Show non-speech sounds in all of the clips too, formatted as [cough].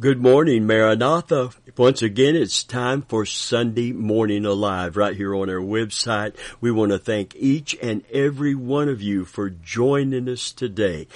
Good morning, Maranatha. Once again, it's time for Sunday Morning Alive right here on our website. We want to thank each and every one of you for joining us today.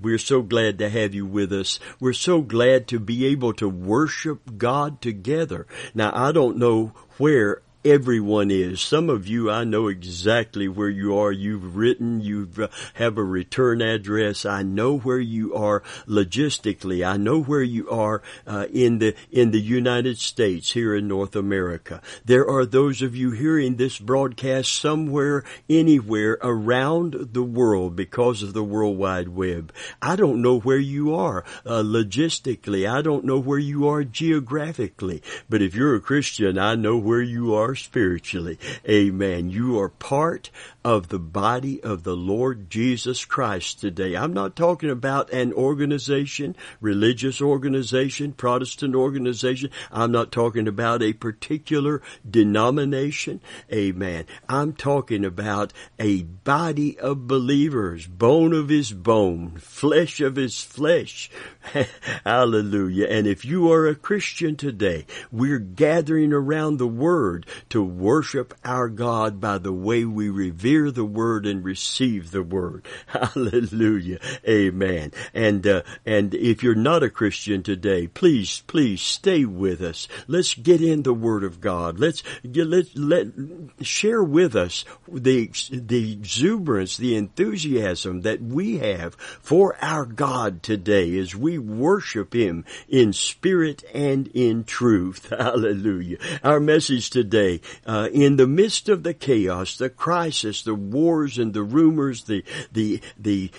We're so glad to have you with us. We're so glad to be able to worship God together. Now, I don't know where everyone is. Some of you, I know exactly where you are. You've written, you uh, have a return address. I know where you are logistically. I know where you are uh, in the in the United States here in North America. There are those of you hearing this broadcast somewhere, anywhere around the world because of the World Wide Web. I don't know where you are uh, logistically. I don't know where you are geographically. But if you're a Christian, I know where you are are spiritually. Amen. You are part of the body of the Lord Jesus Christ today. I'm not talking about an organization, religious organization, Protestant organization. I'm not talking about a particular denomination. Amen. I'm talking about a body of believers, bone of his bone, flesh of his flesh. [laughs] Hallelujah. And if you are a Christian today, we're gathering around the Word to worship our God by the way we revere the Word and receive the Word. [laughs] Hallelujah. Amen. And, uh, and if you're not a Christian today, please, please stay with us. Let's get in the Word of God. Let's let, let, share with us the, the exuberance, the enthusiasm that we have for our God today as we worship Him in spirit and in truth. [laughs] Hallelujah. Our message today uh, in the midst of the chaos, the crisis, the wars and the rumors, the, the, the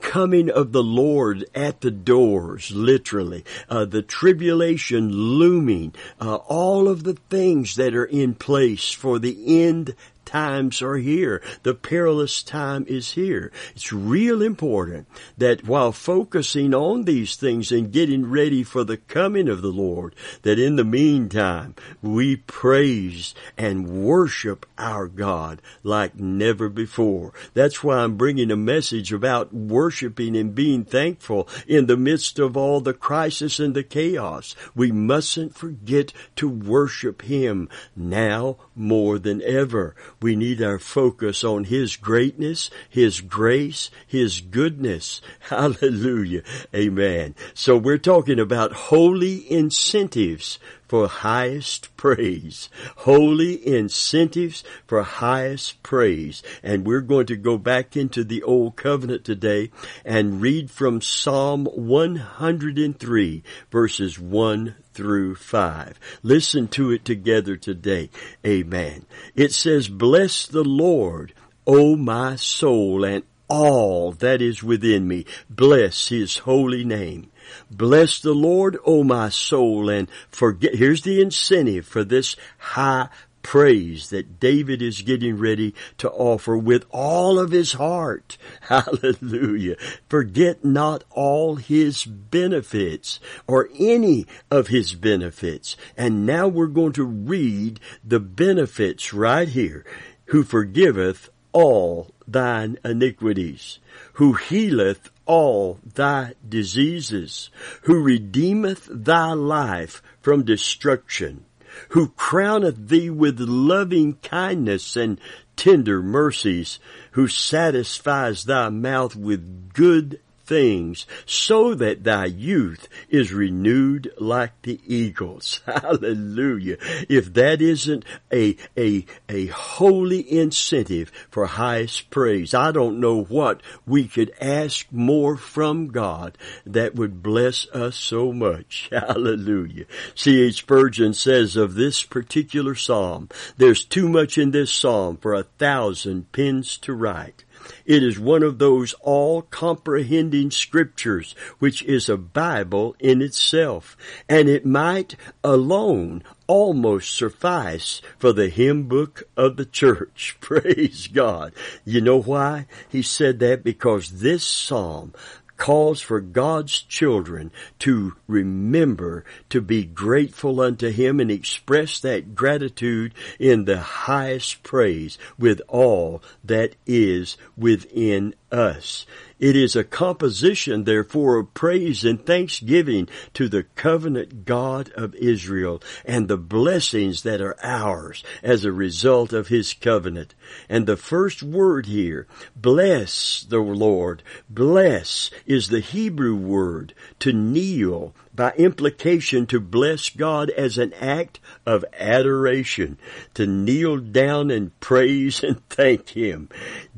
coming of the Lord at the doors, literally, uh, the tribulation looming, uh, all of the things that are in place for the end times are here. The perilous time is here. It's real important that while focusing on these things and getting ready for the coming of the Lord, that in the meantime we praise and worship our God like never before. That's why I'm bringing a message about worshiping and being thankful in the midst of all the crisis and the chaos. We mustn't forget to worship Him now more than ever. We need our focus on His greatness, His grace, His goodness. [laughs] Hallelujah. Amen. So we're talking about holy incentives for highest praise. Holy incentives for highest praise. And we're going to go back into the old covenant today and read from Psalm 103 verses 1 through 5. Listen to it together today. Amen. It says, Bless the Lord, O my soul, and all that is within me. Bless his holy name. Bless the Lord, O my soul, and forget, here's the incentive for this high praise that David is getting ready to offer with all of his heart. [laughs] Hallelujah. Forget not all his benefits or any of his benefits. And now we're going to read the benefits right here. Who forgiveth all thine iniquities, who healeth all thy diseases, who redeemeth thy life from destruction, who crowneth thee with loving kindness and tender mercies, who satisfies thy mouth with good things so that thy youth is renewed like the eagles. [laughs] Hallelujah. If that isn't a, a, a holy incentive for highest praise, I don't know what we could ask more from God that would bless us so much. [laughs] Hallelujah. C.H. Spurgeon says of this particular psalm, there's too much in this psalm for a thousand pens to write. It is one of those all-comprehending scriptures which is a Bible in itself, and it might alone almost suffice for the hymn book of the church. [laughs] Praise God. You know why? He said that because this psalm calls for God's children to remember to be grateful unto Him and express that gratitude in the highest praise with all that is within us. It is a composition, therefore, of praise and thanksgiving to the covenant God of Israel and the blessings that are ours as a result of his covenant. And the first word here, bless the Lord, bless is the Hebrew word to kneel, by implication to bless God as an act of adoration, to kneel down and praise and [laughs] thank Him.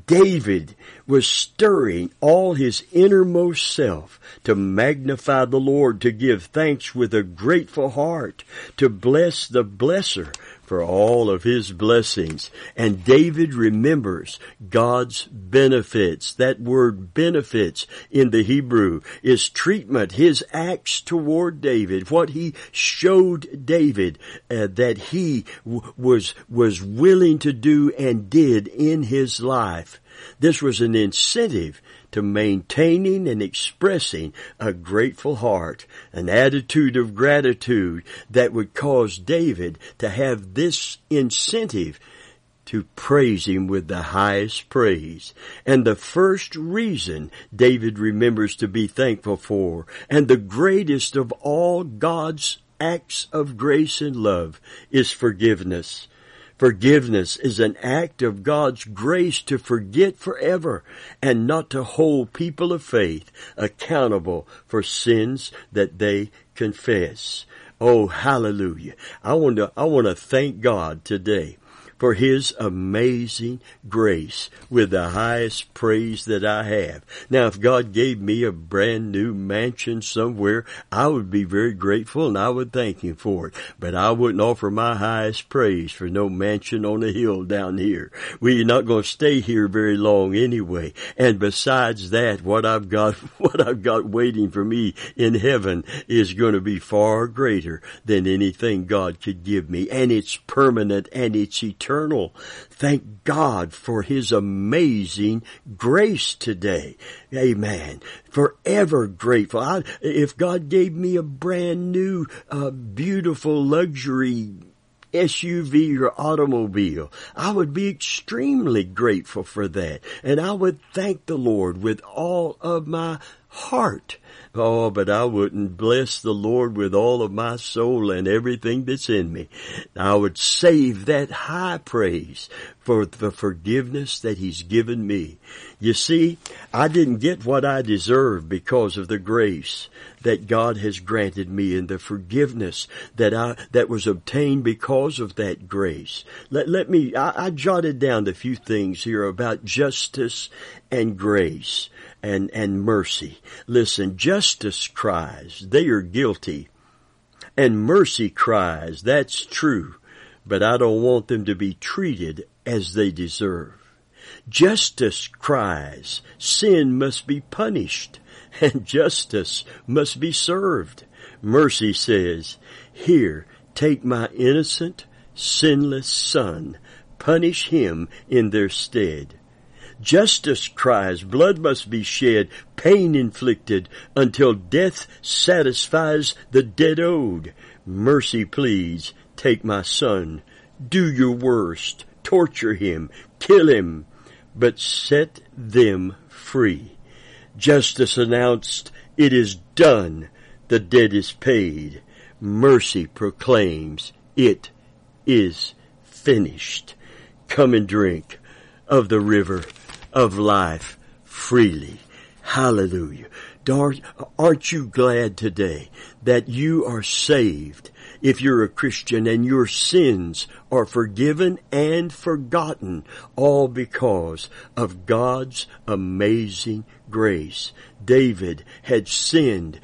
David was stirring all his innermost self to magnify the Lord, to give thanks with a grateful heart, to bless the blesser for all of his blessings. And David remembers God's benefits. That word benefits in the Hebrew is treatment, his acts toward David, what he showed David uh, that he w- was, was willing to do and did in his life. This was an incentive to maintaining and expressing a grateful heart, an attitude of gratitude that would cause David to have this incentive to praise him with the highest praise. And the first reason David remembers to be thankful for, and the greatest of all God's acts of grace and love, is forgiveness. Forgiveness is an act of God's grace to forget forever and not to hold people of faith accountable for sins that they confess. Oh, hallelujah. I want to, I want to thank God today for His amazing grace with the highest praise that I have. Now, if God gave me a brand new mansion somewhere, I would be very grateful and I would thank Him for it. But I wouldn't offer my highest praise for no mansion on a hill down here. We're not going to stay here very long anyway. And besides that, what I've got, [laughs] what I've got waiting for me in heaven is going to be far greater than anything God could give me. And it's permanent and it's eternal eternal. Thank God for His amazing grace today. Amen. Forever grateful. I, if God gave me a brand new, uh, beautiful luxury SUV or automobile. I would be extremely grateful for that. And I would thank the Lord with all of my heart. Oh, but I wouldn't bless the Lord with all of my soul and everything that's in me. I would save that high praise for the forgiveness that He's given me. You see, I didn't get what I deserved because of the grace that God has granted me and the forgiveness that I, that was obtained because of that grace. Let, let me, I, I jotted down a few things here about justice and grace and, and mercy. Listen, justice cries, they are guilty. And mercy cries, that's true, but I don't want them to be treated as they deserve. Justice cries, sin must be punished, [laughs] and justice must be served. Mercy says, here, take my innocent, sinless son, punish him in their stead. Justice cries, blood must be shed, pain inflicted, until death satisfies the dead owed. Mercy pleads, take my son, do your worst, torture him, kill him, but set them free. Justice announced, it is done, the debt is paid. Mercy proclaims, it is finished. Come and drink of the river of life freely. Hallelujah. Aren't you glad today that you are saved if you're a Christian and your sins are forgiven and forgotten all because of God's amazing grace? David had sinned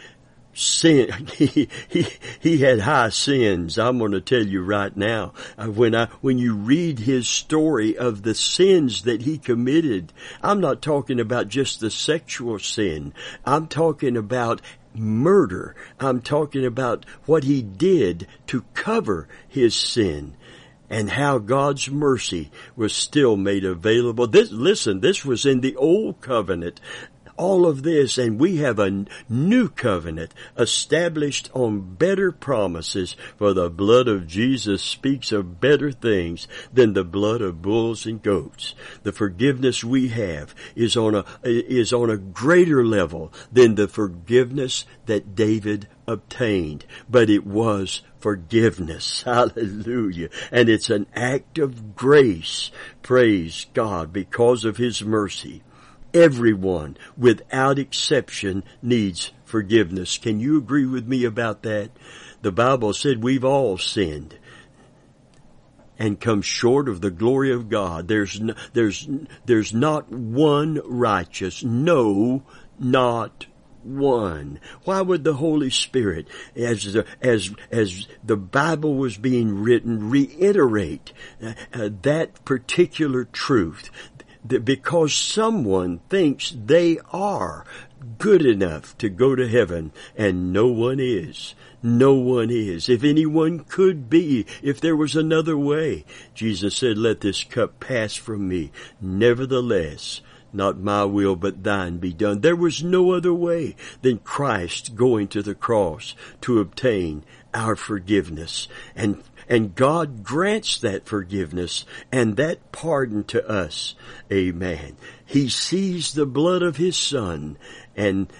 sin, [laughs] he, he, he had high sins. I'm going to tell you right now, uh, when I, when you read his story of the sins that he committed, I'm not talking about just the sexual sin. I'm talking about murder. I'm talking about what he did to cover his sin and how God's mercy was still made available. This, listen, this was in the old covenant all of this, and we have a new covenant established on better promises, for the blood of Jesus speaks of better things than the blood of bulls and goats. The forgiveness we have is on a, is on a greater level than the forgiveness that David obtained, but it was forgiveness. [laughs] Hallelujah. And it's an act of grace. Praise God because of His mercy. Everyone, without exception, needs forgiveness. Can you agree with me about that? The Bible said we've all sinned and come short of the glory of God. There's, no, there's, there's not one righteous. No, not one. Why would the Holy Spirit, as the, as, as the Bible was being written, reiterate uh, uh, that particular truth? Because someone thinks they are good enough to go to heaven and no one is. No one is. If anyone could be, if there was another way, Jesus said, let this cup pass from me. Nevertheless, not my will but thine be done. There was no other way than Christ going to the cross to obtain our forgiveness. And and God grants that forgiveness and that pardon to us. Amen. He sees the blood of His Son and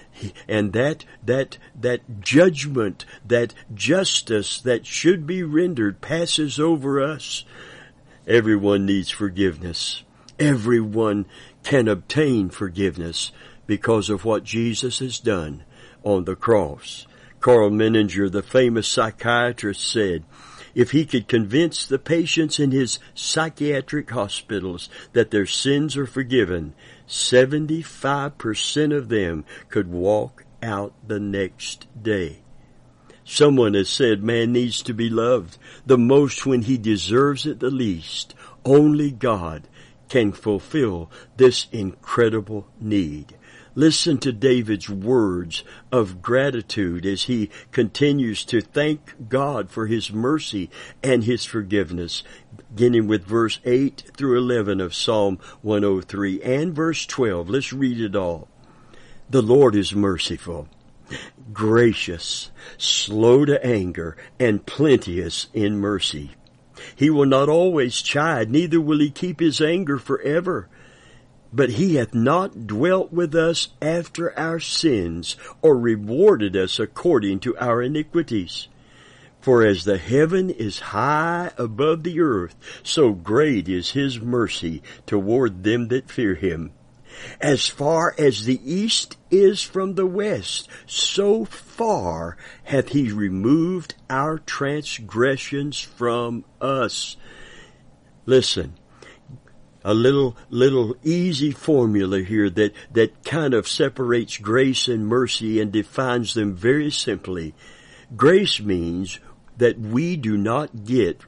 and that that that judgment, that justice that should be rendered passes over us. Everyone needs forgiveness. Everyone can obtain forgiveness because of what Jesus has done on the cross. Karl Menninger, the famous psychiatrist, said, if he could convince the patients in his psychiatric hospitals that their sins are forgiven, 75% of them could walk out the next day. Someone has said man needs to be loved the most when he deserves it the least. Only God can fulfill this incredible need. Listen to David's words of gratitude as he continues to thank God for his mercy and his forgiveness, beginning with verse 8 through 11 of Psalm 103 and verse 12. Let's read it all. The Lord is merciful, gracious, slow to anger, and plenteous in mercy. He will not always chide, neither will he keep his anger forever. But he hath not dwelt with us after our sins, or rewarded us according to our iniquities. For as the heaven is high above the earth, so great is his mercy toward them that fear him. As far as the east is from the west, so far hath he removed our transgressions from us. Listen, a little little easy formula here that that kind of separates grace and mercy and defines them very simply. Grace means that we do not get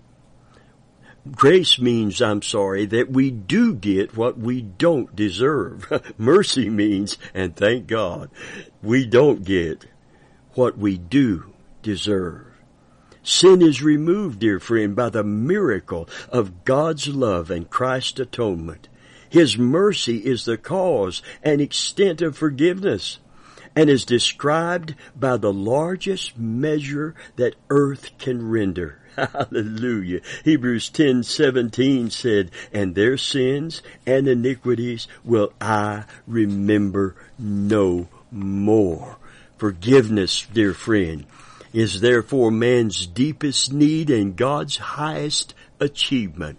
Grace means, I'm sorry, that we do get what we don't deserve. [laughs] Mercy means, and thank God, we don't get what we do deserve. Sin is removed, dear friend, by the miracle of God's love and Christ's atonement. His mercy is the cause and extent of forgiveness and is described by the largest measure that earth can render. [laughs] Hallelujah. Hebrews 10:17 said, "And their sins and iniquities will I remember no more." Forgiveness, dear friend, is therefore man's deepest need and God's highest achievement.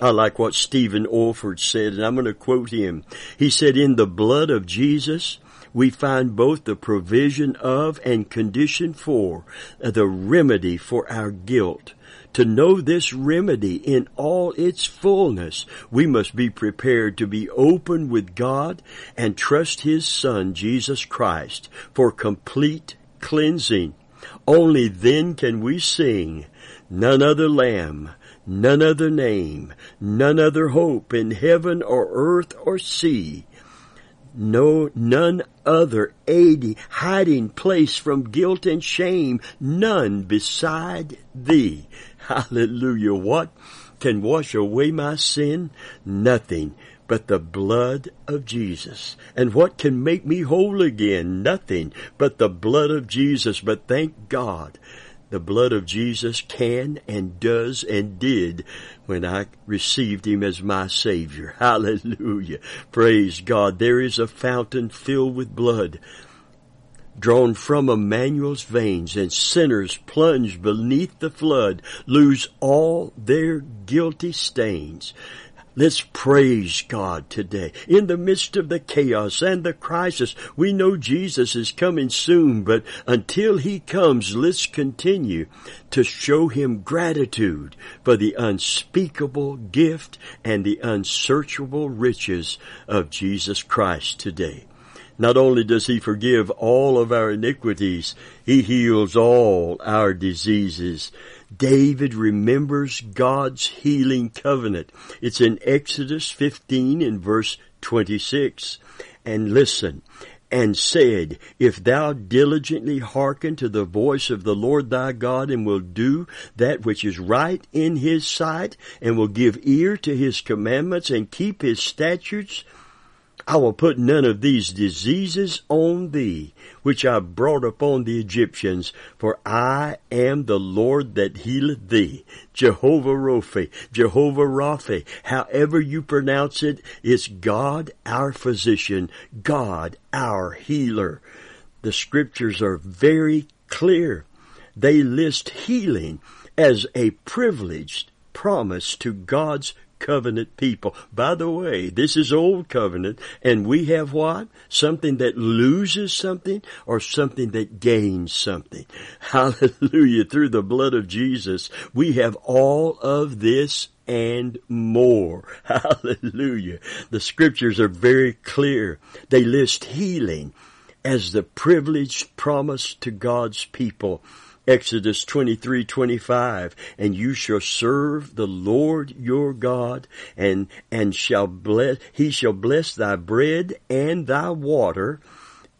I like what Stephen Olford said, and I'm going to quote him. He said, in the blood of Jesus, we find both the provision of and condition for the remedy for our guilt. To know this remedy in all its fullness, we must be prepared to be open with God and trust His Son, Jesus Christ, for complete cleansing only then can we sing, none other lamb, none other name, none other hope in heaven or earth or sea. No, none other aiding, hiding place from guilt and shame, none beside thee. [laughs] Hallelujah. What can wash away my sin? Nothing but the blood of Jesus. And what can make me whole again? Nothing but the blood of Jesus. But thank God, the blood of Jesus can and does and did when I received Him as my Savior. [laughs] Hallelujah. Praise God. There is a fountain filled with blood drawn from Emmanuel's veins, and sinners plunged beneath the flood lose all their guilty stains. Let's praise God today. In the midst of the chaos and the crisis, we know Jesus is coming soon, but until He comes, let's continue to show Him gratitude for the unspeakable gift and the unsearchable riches of Jesus Christ today. Not only does He forgive all of our iniquities, He heals all our diseases. David remembers God's healing covenant. It's in Exodus 15 in verse 26. And listen, and said, If thou diligently hearken to the voice of the Lord thy God and will do that which is right in his sight and will give ear to his commandments and keep his statutes, I will put none of these diseases on thee, which I brought upon the Egyptians, for I am the Lord that healeth thee. Jehovah Rophi, Jehovah Rapha, however you pronounce it, it's God our physician, God our healer. The scriptures are very clear. They list healing as a privileged promise to God's covenant people. By the way, this is old covenant and we have what? Something that loses something or something that gains something. [laughs] Hallelujah. Through the blood of Jesus, we have all of this and more. [laughs] Hallelujah. The scriptures are very clear. They list healing as the privileged promise to God's people. Exodus 23:25 and you shall serve the Lord your God and and shall bless he shall bless thy bread and thy water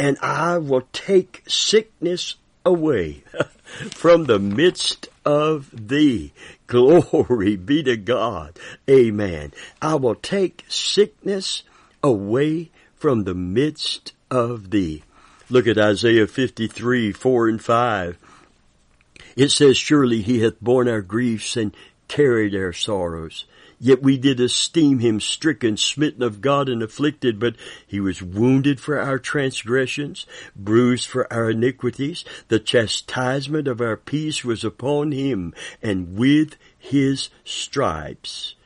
and I will take sickness away [laughs] from the midst of thee. [laughs] Glory be to God. Amen. I will take sickness away from the midst of thee. Look at Isaiah 53, 4 and 5. It says, surely he hath borne our griefs and carried our sorrows. Yet we did esteem him stricken, smitten of God and afflicted, but he was wounded for our transgressions, bruised for our iniquities. The chastisement of our peace was upon him, and with his stripes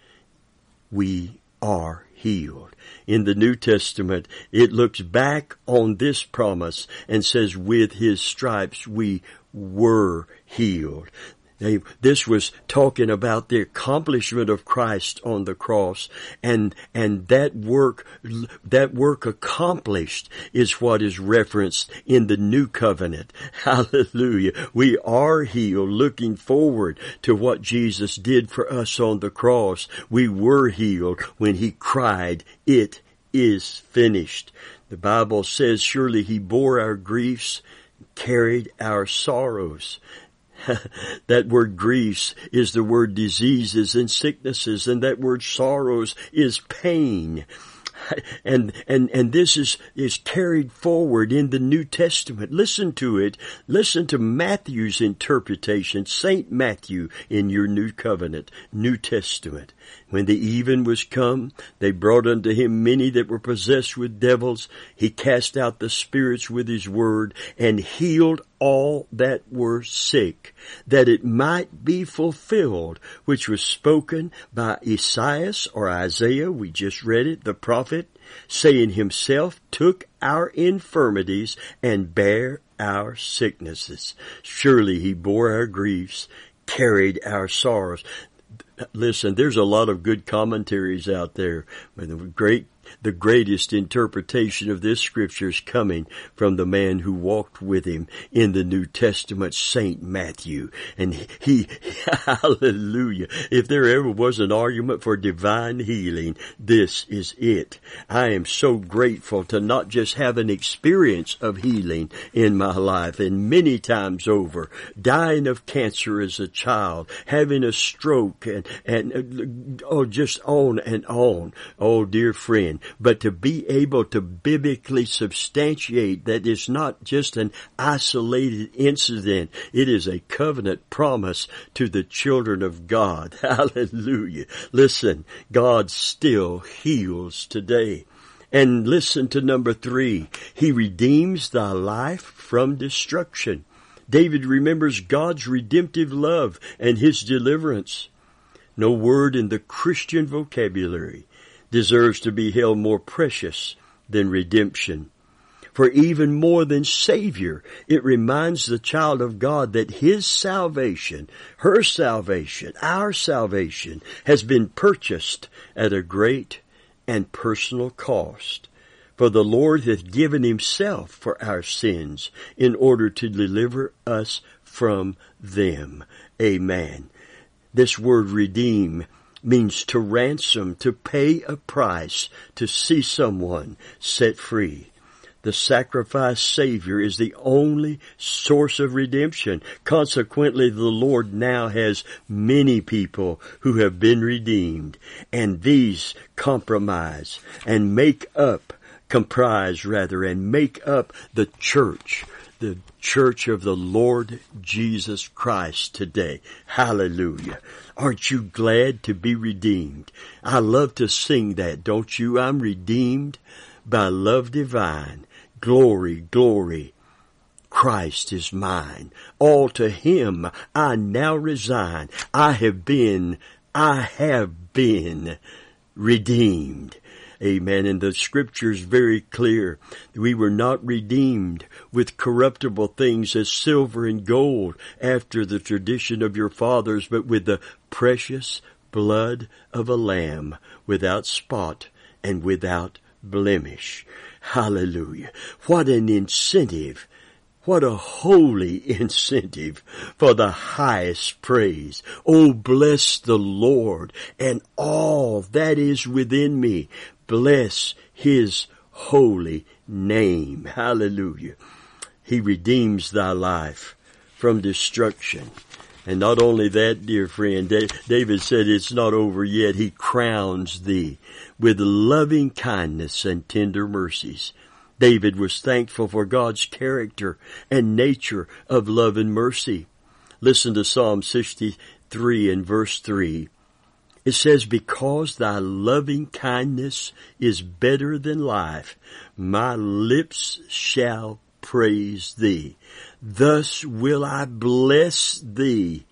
we are healed. In the New Testament, it looks back on this promise and says, with his stripes we were healed. this was talking about the accomplishment of Christ on the cross and, and that work, that work accomplished is what is referenced in the new covenant. [laughs] Hallelujah. We are healed looking forward to what Jesus did for us on the cross. We were healed when he cried, it is finished. The Bible says surely he bore our griefs carried our sorrows. [laughs] that word griefs is the word diseases and sicknesses, and that word sorrows is pain. [laughs] And, and, and this is, is carried forward in the New Testament. Listen to it. Listen to Matthew's interpretation, Saint Matthew in your New Covenant, New Testament. When the even was come, they brought unto him many that were possessed with devils. He cast out the spirits with his word and healed all that were sick, that it might be fulfilled, which was spoken by Esaias or Isaiah, we just read it, the prophet, saying himself took our infirmities and bare our sicknesses. Surely he bore our griefs, carried our sorrows listen, there's a lot of good commentaries out there, with great the greatest interpretation of this scripture is coming from the man who walked with him in the New Testament, Saint Matthew. And he, [laughs] hallelujah, if there ever was an argument for divine healing, this is it. I am so grateful to not just have an experience of healing in my life and many times over, dying of cancer as a child, having a stroke and, and, uh, oh, just on and on. Oh, dear friend, but to be able to biblically substantiate that it's not just an isolated incident. It is a covenant promise to the children of God. [laughs] Hallelujah. Listen, God still heals today. And listen to number three. He redeems thy life from destruction. David remembers God's redemptive love and his deliverance. No word in the Christian vocabulary deserves to be held more precious than redemption. For even more than Savior, it reminds the child of God that His salvation, her salvation, our salvation has been purchased at a great and personal cost. For the Lord hath given Himself for our sins in order to deliver us from them. Amen. This word redeem means to ransom, to pay a price, to see someone set free. The sacrificed Savior is the only source of redemption. Consequently, the Lord now has many people who have been redeemed, and these compromise and make up, comprise rather, and make up the church the church of the Lord Jesus Christ today. Hallelujah. Aren't you glad to be redeemed? I love to sing that, don't you? I'm redeemed by love divine. Glory, glory. Christ is mine. All to Him I now resign. I have been, I have been redeemed. Amen. And the scripture is very clear. We were not redeemed with corruptible things as silver and gold after the tradition of your fathers, but with the precious blood of a lamb without spot and without blemish. Hallelujah. What an incentive what a holy [laughs] incentive for the highest praise. Oh, bless the Lord and all that is within me. Bless His holy name. Hallelujah. He redeems thy life from destruction. And not only that, dear friend, David said it's not over yet. He crowns thee with loving kindness and tender mercies. David was thankful for God's character and nature of love and mercy. Listen to Psalm 63 and verse 3. It says, because thy loving kindness is better than life, my lips shall praise thee. Thus will I bless thee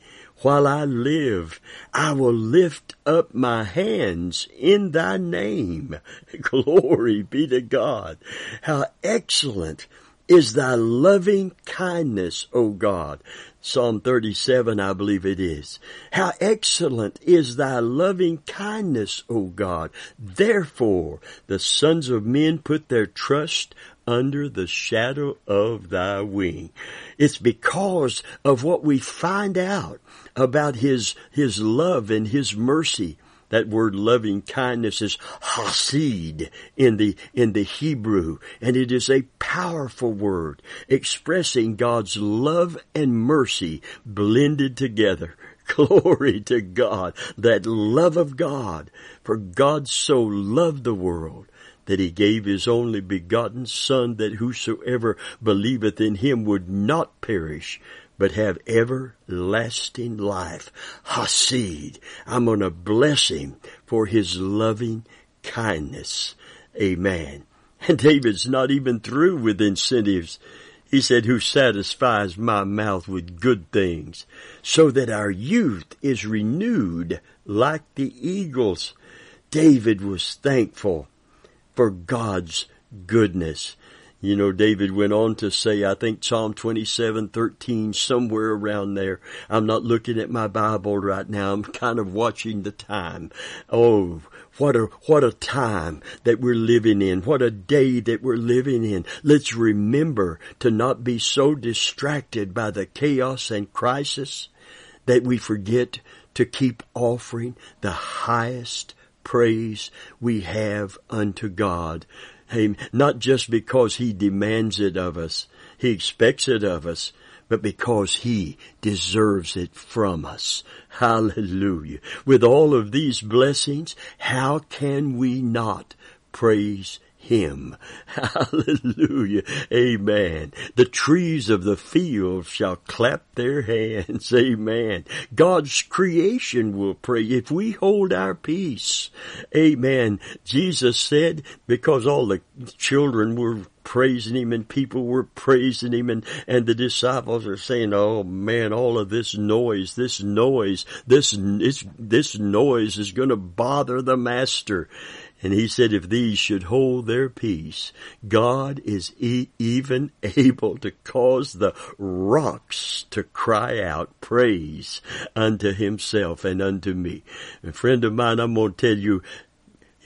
while I live. I will lift up my hands in thy name. [laughs] Glory be to God. How excellent is thy loving kindness, O God. Psalm 37, I believe it is. How excellent is thy loving kindness, O God. Therefore, the sons of men put their trust under the shadow of thy wing. It's because of what we find out about his, his love and his mercy that word loving kindness is hasid in the, in the Hebrew, and it is a powerful word expressing God's love and mercy blended together. [laughs] Glory to God, that love of God, for God so loved the world that he gave his only begotten Son, that whosoever believeth in him would not perish, but have everlasting life. Hasid. I'm going to bless him for his loving kindness. Amen. [laughs] And David's not even through with incentives. He said, who satisfies my mouth with good things so that our youth is renewed like the eagles. David was thankful for God's goodness. You know, David went on to say, I think Psalm 27, 13, somewhere around there. I'm not looking at my Bible right now. I'm kind of watching the time. Oh, what a, what a time that we're living in. What a day that we're living in. Let's remember to not be so distracted by the chaos and crisis that we forget to keep offering the highest praise we have unto God. Hey, not just because He demands it of us, He expects it of us, but because He deserves it from us. Hallelujah. With all of these blessings, how can we not praise him. [laughs] Hallelujah. Amen. The trees of the field shall clap their hands. [laughs] Amen. God's creation will pray if we hold our peace. Amen. Jesus said, because all the children were praising him and people were praising him and, and the disciples are saying, oh man, all of this noise, this noise, this, this, this noise is going to bother the master. And he said, if these should hold their peace, God is e- even [laughs] able to cause the rocks to cry out praise unto himself and unto me. A friend of mine, I'm going to tell you,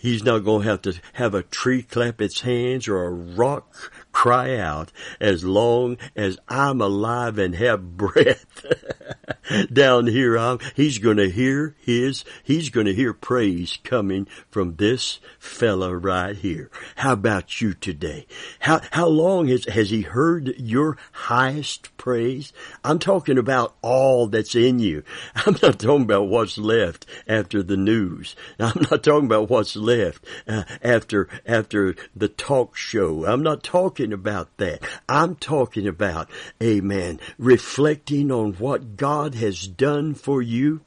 He's not going to have to have a tree clap its hands or a rock cry out as long as I'm alive and have breath [laughs] [laughs] down here. I'm, he's going to hear his, he's going to hear praise coming from this fella right here. How about you today? How, how long has, has he heard your highest praise? I'm talking about all that's in you. [laughs] I'm not talking about what's left after the news. [laughs] I'm not talking about what's left uh, after, after the talk show. I'm not talking about that. I'm talking about, amen, reflecting on what God has done for you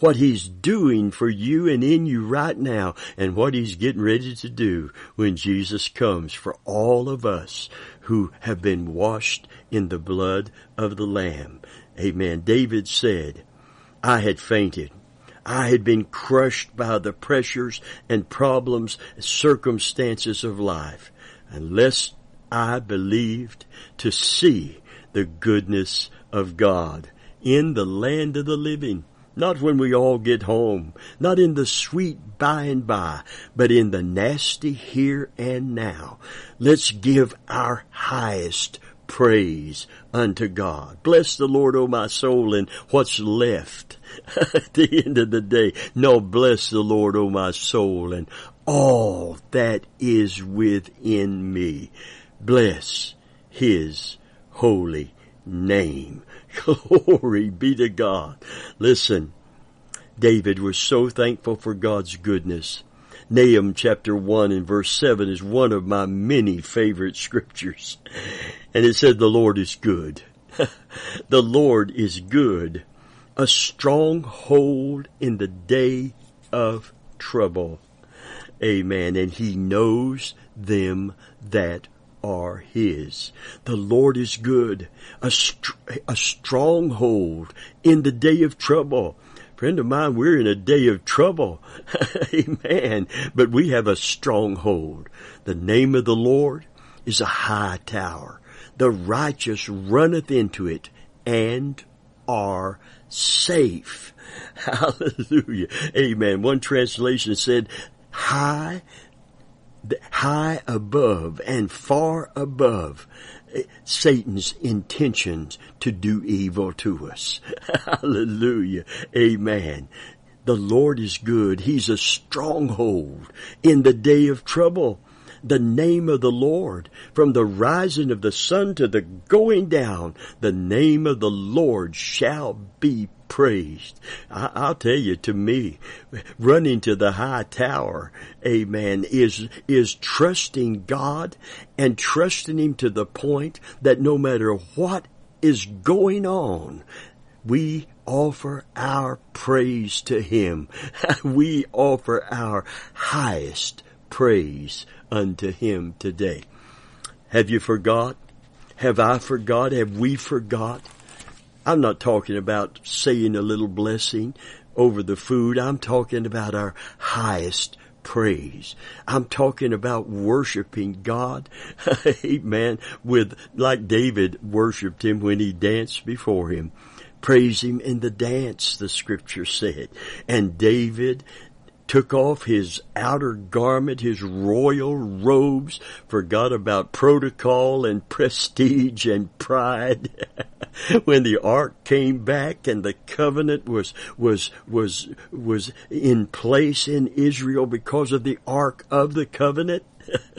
what he's doing for you and in you right now and what he's getting ready to do when Jesus comes for all of us who have been washed in the blood of the Lamb. Amen. David said, I had fainted. I had been crushed by the pressures and problems, circumstances of life. Unless I believed to see the goodness of God in the land of the living. Not when we all get home, not in the sweet by and by, but in the nasty here and now. Let's give our highest praise unto God. Bless the Lord, O my soul, and what's left [laughs] at the end of the day. No, bless the Lord, O my soul, and all that is within me bless his holy name. Glory be to God. Listen, David was so thankful for God's goodness. Nahum chapter 1 and verse 7 is one of my many favorite [laughs] scriptures. And it said, the Lord is good. [laughs] the Lord is good. A stronghold in the day of trouble. Amen. And he knows them that are His. The Lord is good, a, str- a stronghold in the day of trouble. Friend of mine, we're in a day of trouble. [laughs] Amen. But we have a stronghold. The name of the Lord is a high tower. The righteous runneth into it and are safe. [laughs] Hallelujah. Amen. One translation said, high high above and far above eh, Satan's intentions to do evil to us. [laughs] Hallelujah. Amen. The Lord is good. He's a stronghold in the day of trouble. The name of the Lord, from the rising of the sun to the going down, the name of the Lord shall be praised. I, will tell you, to me, running to the high tower, amen, is, is trusting God and trusting Him to the point that no matter what is going on, we offer our praise to Him. [laughs] we offer our highest praise unto Him today. Have you forgot? Have I forgot? Have we forgot? I'm not talking about saying a little blessing over the food. I'm talking about our highest praise. I'm talking about worshiping God. [laughs] Amen. With, like David worshiped him when he danced before him. Praise him in the dance, the scripture said. And David took off his outer garment, his royal robes, forgot about protocol and prestige and pride. [laughs] when the ark came back and the covenant was, was, was, was in place in Israel because of the ark of the covenant,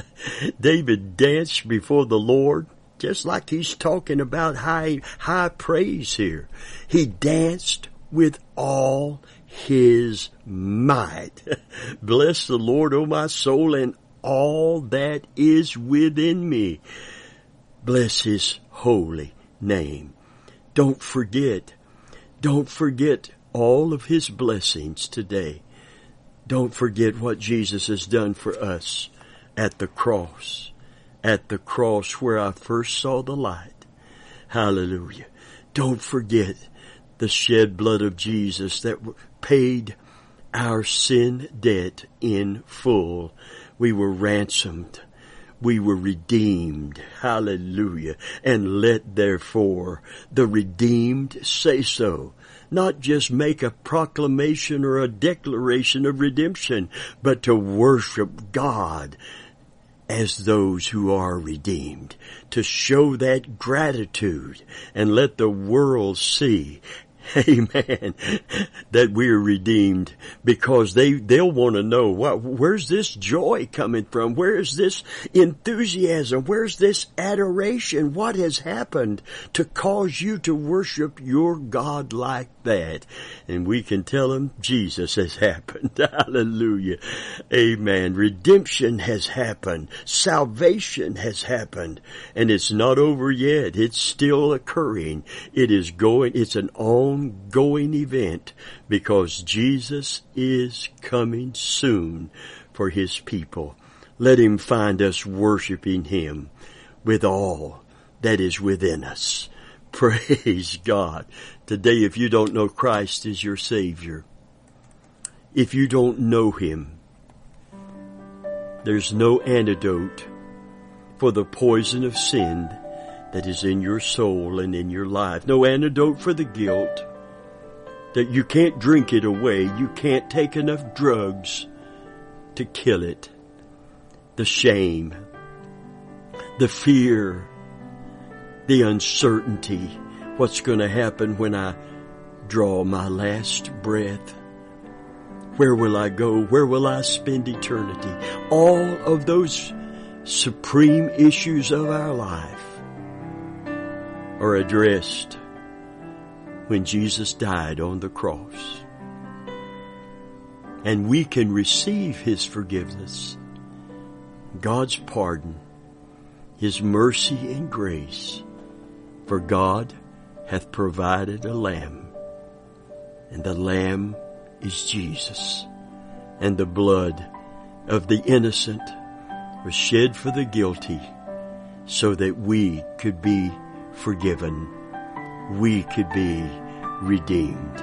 [laughs] David danced before the Lord just like he's talking about high, high praise here. He danced with all his might. [laughs] Bless the Lord, O my soul, and all that is within me. Bless his holy name. Don't forget, don't forget all of his blessings today. Don't forget what Jesus has done for us at the cross. At the cross where I first saw the light. Hallelujah. Don't forget the shed blood of Jesus that paid our sin debt in full. We were ransomed. We were redeemed. Hallelujah. And let therefore the redeemed say so. Not just make a proclamation or a declaration of redemption, but to worship God as those who are redeemed, to show that gratitude and let the world see [laughs] Amen. that we are redeemed because they, they'll want to know what, where's this joy coming from? Where is this enthusiasm? Where's this adoration? What has happened to cause you to worship your God like that? And we can tell them Jesus has [laughs] happened. Hallelujah. Amen. Redemption has happened. Salvation has happened. And it's not over yet. It's still occurring. It is going, it's an on ongoing event because Jesus is coming soon for his people. Let him find us worshiping him with all that is within us. [laughs] Praise God. Today, if you don't know Christ as your Savior, if you don't know Him, there's no antidote for the poison of sin that is in your soul and in your life. No antidote for the guilt that you can't drink it away. You can't take enough drugs to kill it. The shame, the fear, the uncertainty. What's going to happen when I draw my last breath? Where will I go? Where will I spend eternity? All of those supreme issues of our life are addressed when Jesus died on the cross. And we can receive His forgiveness, God's pardon, His mercy and grace, for God hath provided a lamb, and the lamb is Jesus, and the blood of the innocent was shed for the guilty so that we could be forgiven we could be redeemed.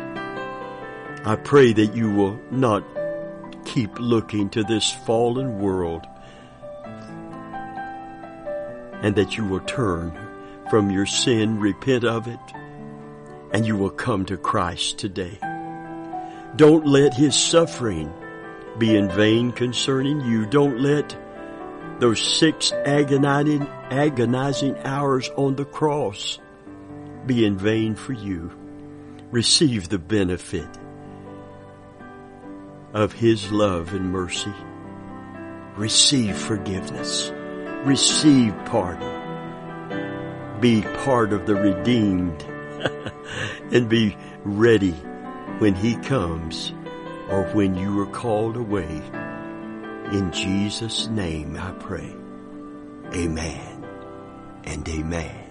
I pray that you will not keep looking to this fallen world and that you will turn from your sin, repent of it, and you will come to Christ today. Don't let his suffering be in vain concerning you. Don't let those six agonizing, agonizing hours on the cross be in vain for you. Receive the benefit of His love and mercy. Receive forgiveness. Receive pardon. Be part of the redeemed [laughs] and be ready when He comes or when you are called away. In Jesus' name I pray. Amen and amen.